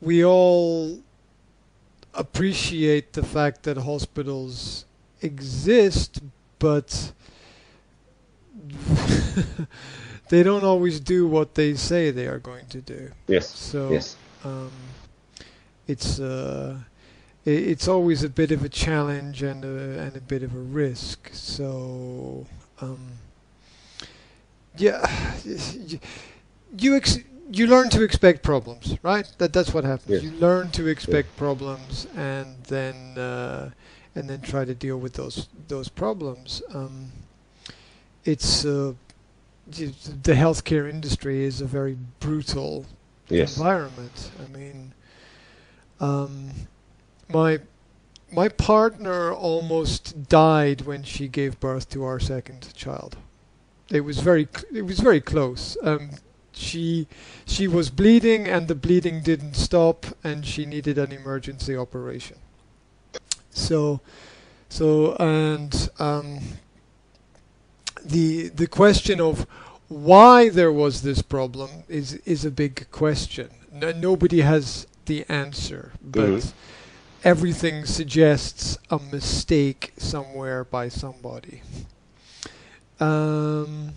we all appreciate the fact that hospitals exist, but they don't always do what they say they are going to do. Yes. So Yes. um, it's uh, it's always a bit of a challenge and a, and a bit of a risk. So um, yeah, you you, ex- you learn to expect problems, right? That that's what happens. Yes. You learn to expect problems and then uh, and then try to deal with those those problems. Um, it's uh, the healthcare industry is a very brutal Yes. environment. I mean, um, my my partner almost died when she gave birth to our second child. It was very it was very close. Um, she she was bleeding and the bleeding didn't stop and she needed an emergency operation. So so and um, the the question of why there was this problem is is a big question. No, nobody has the answer, but Mhm. everything suggests a mistake somewhere by somebody. Um,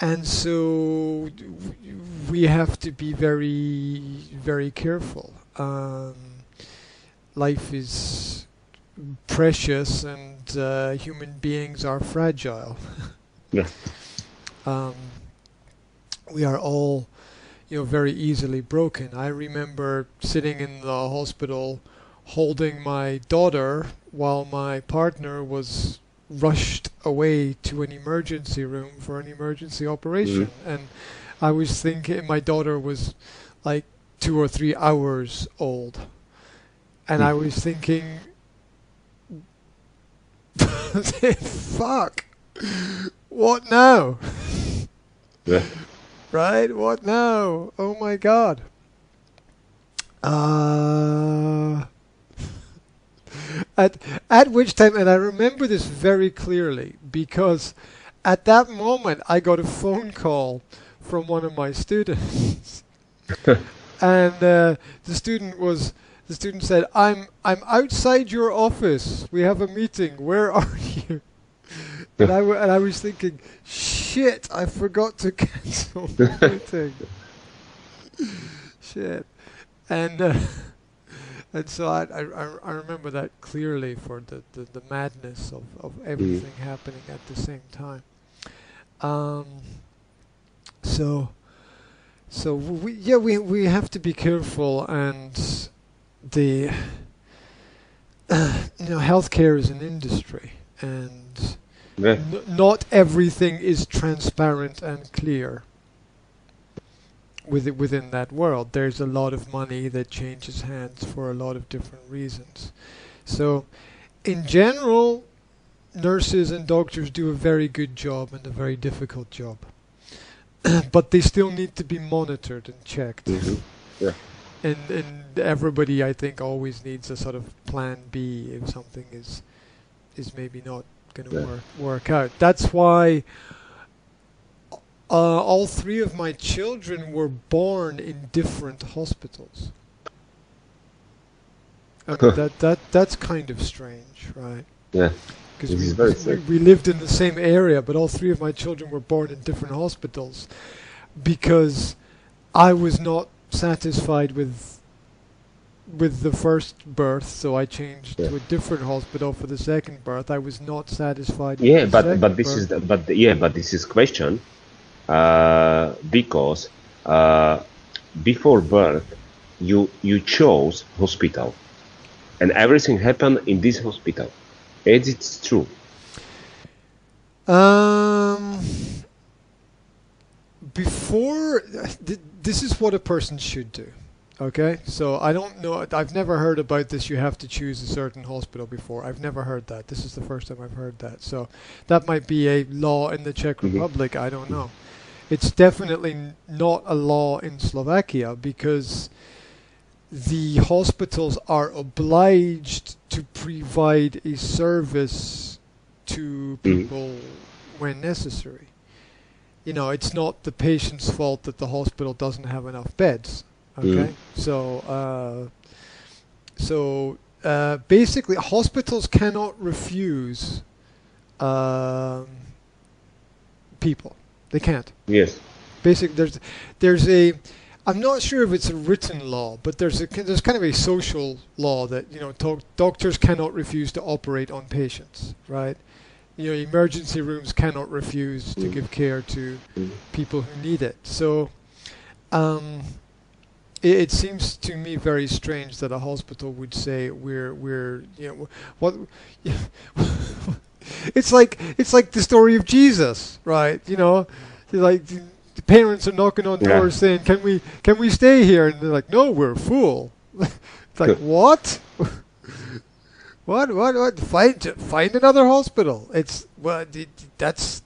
and so we have to be very very careful. Um, life is precious, and uh, human beings are fragile. Yeah. um, we are all, you know, very easily broken. I remember sitting in the hospital holding my daughter while my partner was rushed away to an emergency room for an emergency operation. And I was thinking my daughter was like two or three hours old. And I was thinking, fuck, what now? Yeah. Right? What now? Oh my god. Uh, at at which time, and I remember this very clearly because at that moment I got a phone call from one of my students, and uh, the student was the student said, "I'm I'm outside your office. We have a meeting. Where are you?" And I, w- and I was thinking, shit, I forgot to cancel the meeting. shit. And uh, and so I, I, I- remember that clearly for the, the, the madness of, of everything happening at the same time. Um, so so we yeah we we have to be careful and the you know healthcare is an industry and Yeah. N- not everything is transparent and clear within within that world. There's a lot of money that changes hands for a lot of different reasons. So, in general, nurses and doctors do a very good job and a very difficult job, but they still need to be monitored and checked. Mhm. And and everybody, I think, always needs a sort of plan B if something is is maybe not going to Yeah. work work out. That's why uh, all three of my children were born in different hospitals. I mean, that that that's kind of strange, right? Yeah. Because we, we, we lived in the same area, but all three of my children were born in different hospitals because I was not satisfied with with the first birth, so I changed to a different hospital for the second birth. I was not satisfied. Yeah, the but but this is birth. the, but yeah, but this is question because uh, before birth you you chose hospital and everything happened in this hospital. As it's true. Um, before th- this is what a person should do. Okay, so I don't know. I've never heard about this. You have to choose a certain hospital before. I've never heard that. This is the first time I've heard that. So that might be a law in the Czech Mhm. Republic. I don't know. It's definitely not a law in Slovakia because the hospitals are obliged to provide a service to people when necessary. You know, it's not the patient's fault that the hospital doesn't have enough beds. Okay, Mm. So, uh, so uh, basically, hospitals cannot refuse um, people. They can't. Yes. Basic. There's there's a. I'm not sure if it's a written law, but there's a there's kind of a social law that you know doc- doctors cannot refuse to operate on patients, right? You know, emergency rooms cannot refuse to Mm. give care to Mm. people who need it. So, um, it, it seems to me very strange that a hospital would say we're we're you know what. it's like it's like the story of Jesus, right? You know, like the parents are knocking on Yeah. doors saying, "Can we can we stay here?" And they're like, "No, we're full." it's like what? what? What? What? Find find another hospital. It's well, it, that's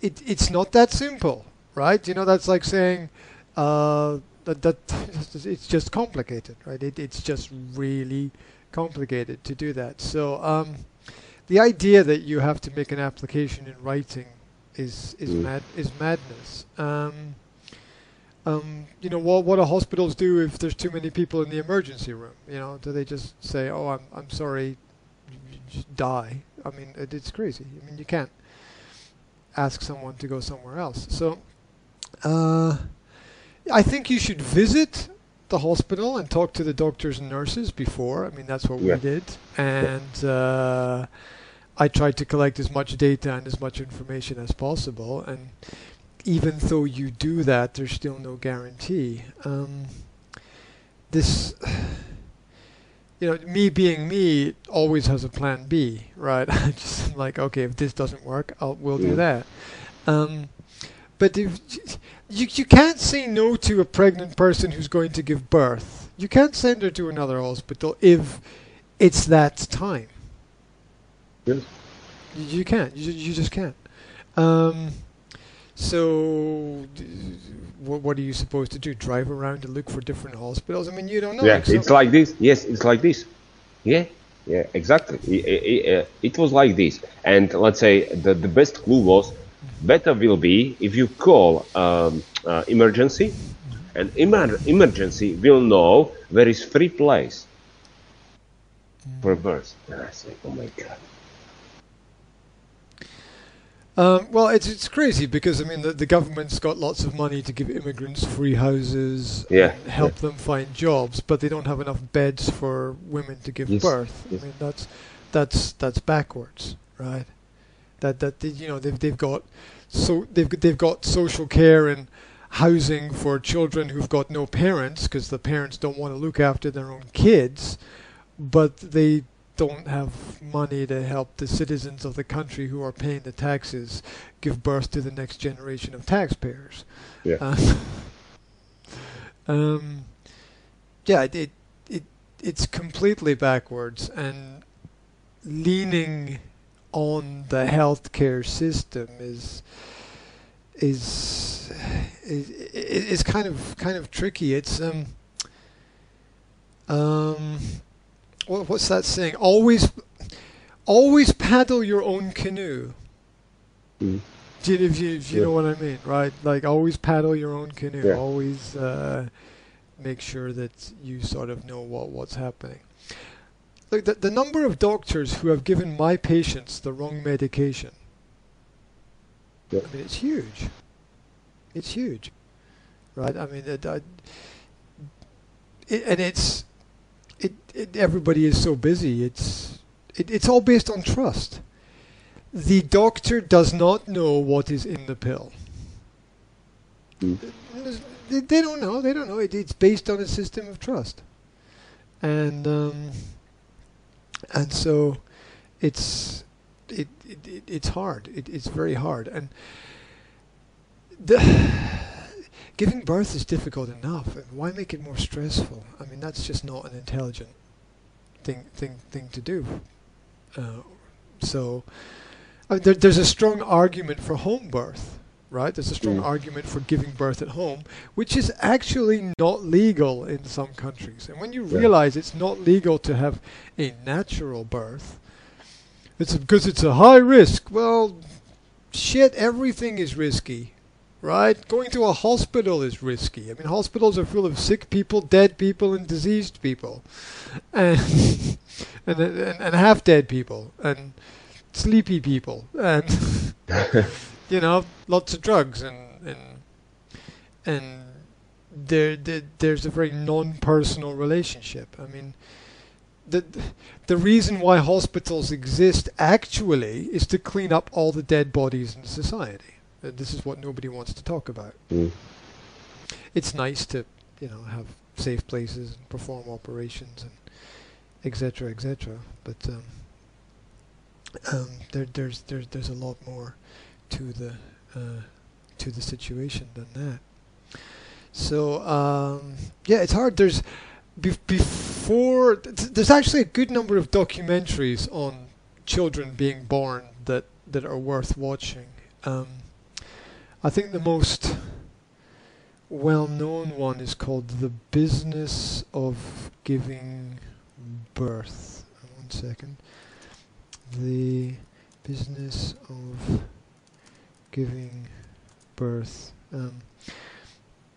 it. It's not that simple, right? You know, that's like saying uh, that that it's just complicated, right? It, it's just really complicated to do that. So um, the idea that you have to make an application in writing is is Mm. mad is madness. Um, um, you know what what do hospitals do if there's too many people in the emergency room? You know, do they just say, "Oh, I'm I'm sorry, die"? I mean, it, it's crazy. I mean, you can't ask someone to go somewhere else. So, uh, I think you should visit the hospital and talk to the doctors and nurses before. I mean, that's what Yeah. we did, and uh, I tried to collect as much data and as much information as possible. And even though you do that, there's still no guarantee. Um, this, you know, me being me always has a plan B, right? I just like, okay, if this doesn't work, I'll we'll do that. Um, but if you you can't say no to a pregnant person who's going to give birth. You can't send her to another hospital if it's that time. Yes. You, you can't. You, you just can't. Um, so, what, what are you supposed to do? Drive around to look for different hospitals? I mean, you don't know. Yeah, it's like this. Yes, it's like this. Yeah, yeah, exactly. It, it, uh, it was like this. And let's say the, the best clue was better will be if you call um, uh, emergency, and emer- emergency will know there is free place for birth. And I say, oh my god. Um, well, it's it's crazy because I mean the, the government's got lots of money to give immigrants free houses, Yeah, and help them find jobs, but they don't have enough beds for women to give Yes, birth. yes. I mean that's that's that's backwards, right? That that they, you know they've they've got so they've they've got social care and housing for children who've got no parents because the parents don't want to look after their own kids, but they don't have money to help the citizens of the country who are paying the taxes give birth to the next generation of taxpayers. Yeah. Uh, um, yeah, it, it it it's completely backwards and leaning on the healthcare system is is is is kind of kind of tricky. It's um um what, what's that saying? Always always paddle your own canoe. Mm. Do you, if you, if you Yeah. know what I mean, right? Like always paddle your own canoe. Yeah. Always uh, make sure that you sort of know what what's happening. Look, the, the number of doctors who have given my patients the wrong medication. Yeah. I mean, it's huge. It's huge, right? I mean, it, I, it, and it's it, it. Everybody is so busy. It's it, it's all based on trust. The doctor does not know what is in the pill. Mm. They, they don't know. They don't know. It, it's based on a system of trust, and um, and so it's it, it, it it's hard. It, it's very hard, and the giving birth is difficult enough. And why make it more stressful? I mean, that's just not an intelligent thing thing thing to do. Uh, so there, there's a strong argument for home birth, right? There's a strong Mm. argument for giving birth at home, which is actually not legal in some countries. And when you Yeah. realize it's not legal to have a natural birth, it's because it's a high risk. Well, shit, everything is risky, right? Going to a hospital is risky. I mean, hospitals are full of sick people, dead people, and diseased people, and and and, and half dead people, and sleepy people, and you know, lots of drugs, and and and there, there there's a very non-personal relationship. I mean. The, the reason why hospitals exist actually is to clean up all the dead bodies in society. Uh, this is what nobody wants to talk about. Mm. It's nice to, you know, have safe places and perform operations and etc. etc. But um, um, there, there's there's there's a lot more to the uh, to the situation than that. So um, yeah, it's hard. There's be- before th- there's actually a good number of documentaries on children being born that that are worth watching. Um, I think the most well-known one is called "The Business of Giving Birth." One second. The business of giving birth. Um,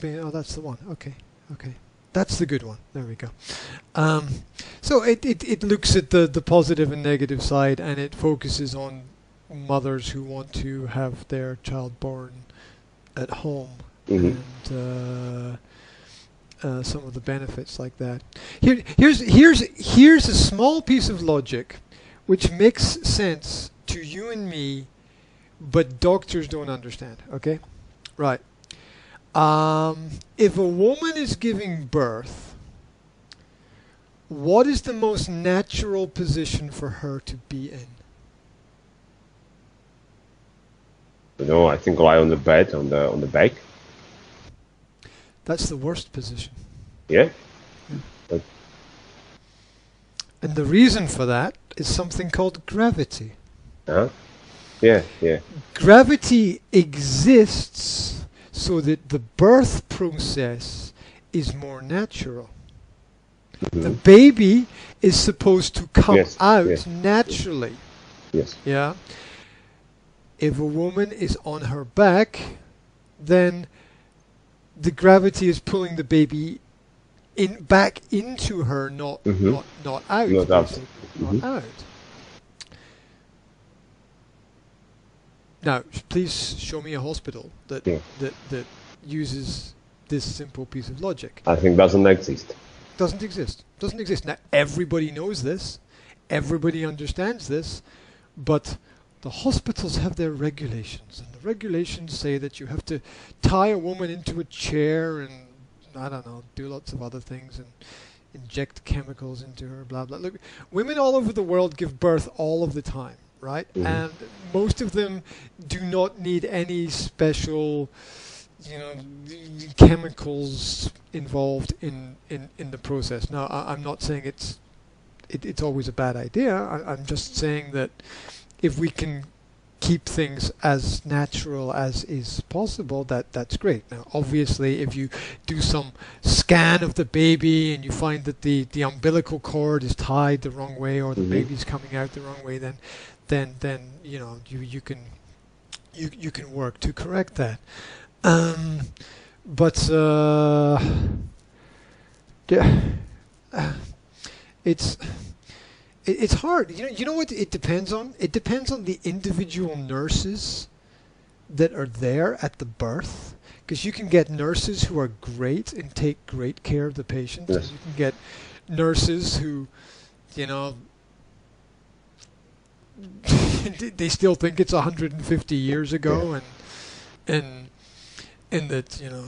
be- oh, that's the one. Okay, okay. That's the good one. There we go. Um, so it, it, it looks at the, the positive and negative side and it focuses on mothers who want to have their child born at home Mhm. and uh, uh, some of the benefits like that. Here, here's here's here's a small piece of logic which makes sense to you and me, but doctors don't understand. Okay, right. Um, if a woman is giving birth, what is the most natural position for her to be in? You know, I think lie on the bed on the on the back. That's the worst position. Yeah. And the reason for that is something called gravity. Uh-huh. Yeah. Yeah. Gravity exists so that the birth process is more natural. The Mhm. baby is supposed to come Yes, out yes. naturally. Yes. Yeah. If a woman is on her back, then the gravity is pulling the baby in back into her, not Mhm. not not out. Not out. Mhm. Not out. Now, please show me a hospital that Yeah. that that uses this simple piece of logic. I think doesn't exist. Doesn't exist. Doesn't exist. Now everybody knows this. Everybody understands this, but the hospitals have their regulations, and the regulations say that you have to tie a woman into a chair and I don't know, do lots of other things and inject chemicals into her, blah blah. Look, women all over the world give birth all of the time, right? Mhm. And most of them do not need any special you know chemicals involved in, in, in the process. Now, I, I'm not saying it's it, it's always a bad idea. I, I'm just saying that if we can keep things as natural as is possible, that that's great. Now, obviously, if you do some scan of the baby and you find that the, the umbilical cord is tied the wrong way or the Mhm. baby's coming out the wrong way, then then then you know you you can you you can work to correct that. Um, but uh, yeah, uh, it's it, it's hard. You know, you know what it depends on. It depends on the individual nurses that are there at the birth. Because you can get nurses who are great and take great care of the patient. and you can get nurses who, you know, they still think it's 150 years ago, and and and that you know,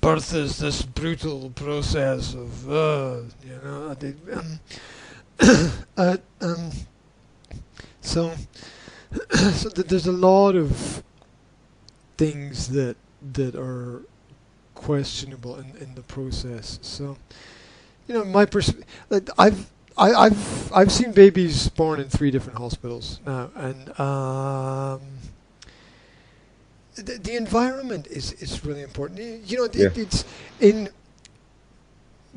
birth is this brutal process of uh, you know, they, um, uh, um, so so th- there's a lot of things that that are questionable in, in the process. So you know, my pers- like, I've I, I've I've seen babies born in three different hospitals now, and um, the, the environment is, is really important. You know, it, it's in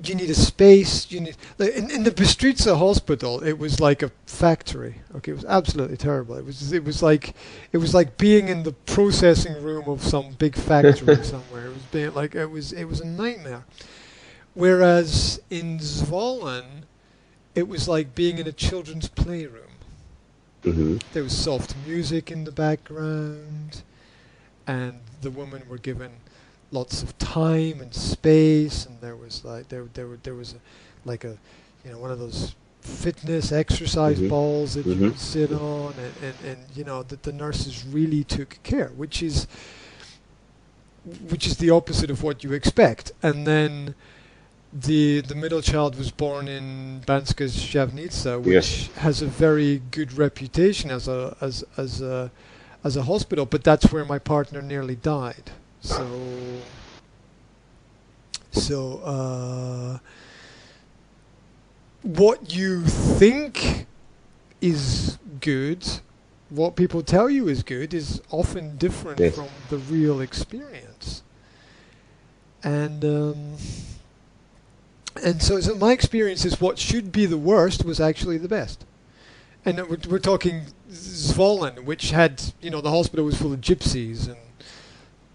you need a space. You need like, in in the Bystrica hospital. It was like a factory. Okay, it was absolutely terrible. It was it was like it was like being in the processing room of some big factory somewhere. It was being like it was it was a nightmare. Whereas in Zvolen, it was like being in a children's playroom. hmm There was soft music in the background, and the women were given lots of time and space, and there was like there there there was a, like a you know one of those fitness exercise Mhm. balls that you Mhm. could sit on, and, and, and you know that the nurses really took care, which is which is the opposite of what you expect, and then. The the middle child was born in Banska Štiavnica, which Yes. has a very good reputation as a as as a as a hospital, but that's where my partner nearly died. So so uh, what you think is good, what people tell you is good, is often different Yes. from the real experience. And um, and so, so my experience is what should be the worst was actually the best. And we're, we're talking Zvolen, which had, you know, the hospital was full of gypsies, and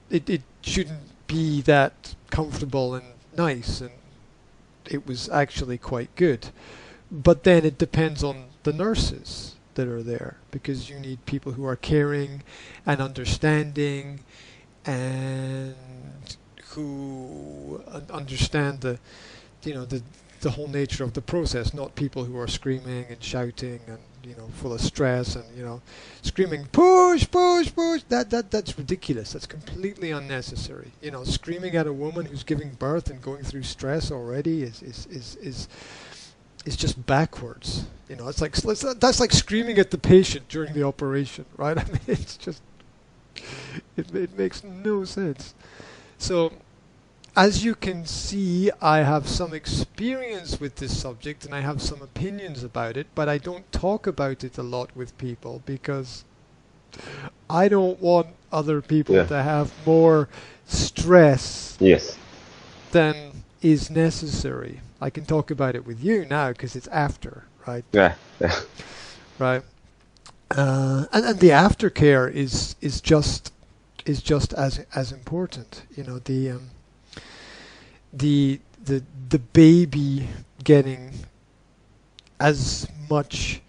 it, it shouldn't be that comfortable and nice, and it was actually quite good. But then it depends on the nurses that are there, because you need people who are caring and understanding, and who understand the, you know, the the whole nature of the process, not people who are screaming and shouting and you know full of stress and you know screaming push push push. That that that's ridiculous. That's completely unnecessary. You know screaming at a woman who's giving birth and going through stress already is is is is, is just backwards. You know it's like that's like screaming at the patient during the operation right? I mean it's just it, it makes no sense. So as you can see, I have some experience with this subject and I have some opinions about it, but I don't talk about it a lot with people because I don't want other people Yeah. to have more stress Yes. than is necessary. I can talk about it with you now because it's after, right? Yeah. yeah. right? Uh, and and the aftercare is is just is just as as important. You know the um, the the the baby getting as much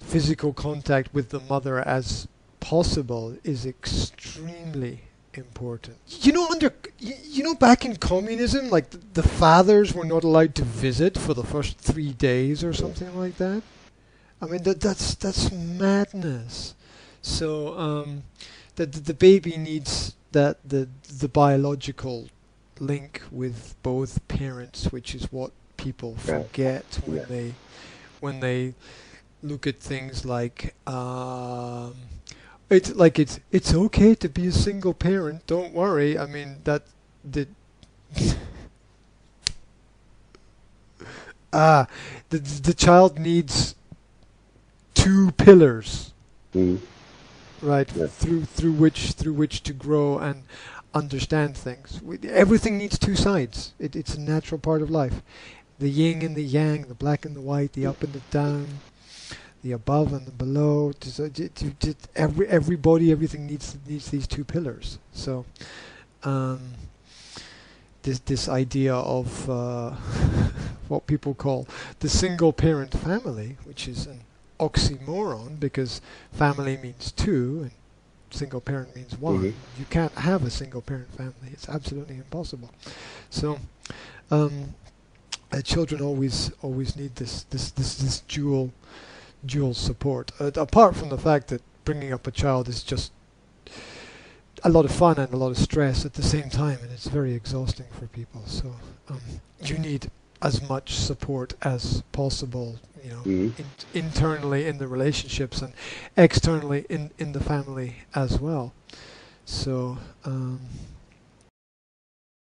physical contact with the mother as possible is extremely important. You know, under you know, back in communism, like the, the fathers were not allowed to visit for the first three days or something like that. I mean, that that's that's madness. So um, the, the the baby needs that the the biological link with both parents, which is what people forget when Yeah. they when they look at things like um, it's like it's it's okay to be a single parent. Don't worry. I mean that the ah the the child needs two pillars Mm. right Yeah. through through which through which to grow and understand things. We- everything needs two sides. It, it's a natural part of life. The yin and the yang the black and the white the up and the down the above and the below. Uh, every everybody everything needs needs these two pillars. So um this this idea of uh, what people call the single parent family which is an oxymoron because family means two and single parent means one. Mhm. You can't have a single parent family. It's absolutely impossible. So um, uh, children always always need this this this, this dual dual support. Uh, apart from the fact that bringing up a child is just a lot of fun and a lot of stress at the same time, and it's very exhausting for people. So um, you need as much support as possible. You know, Mm. in, internally in the relationships and externally in in the family as well. So um,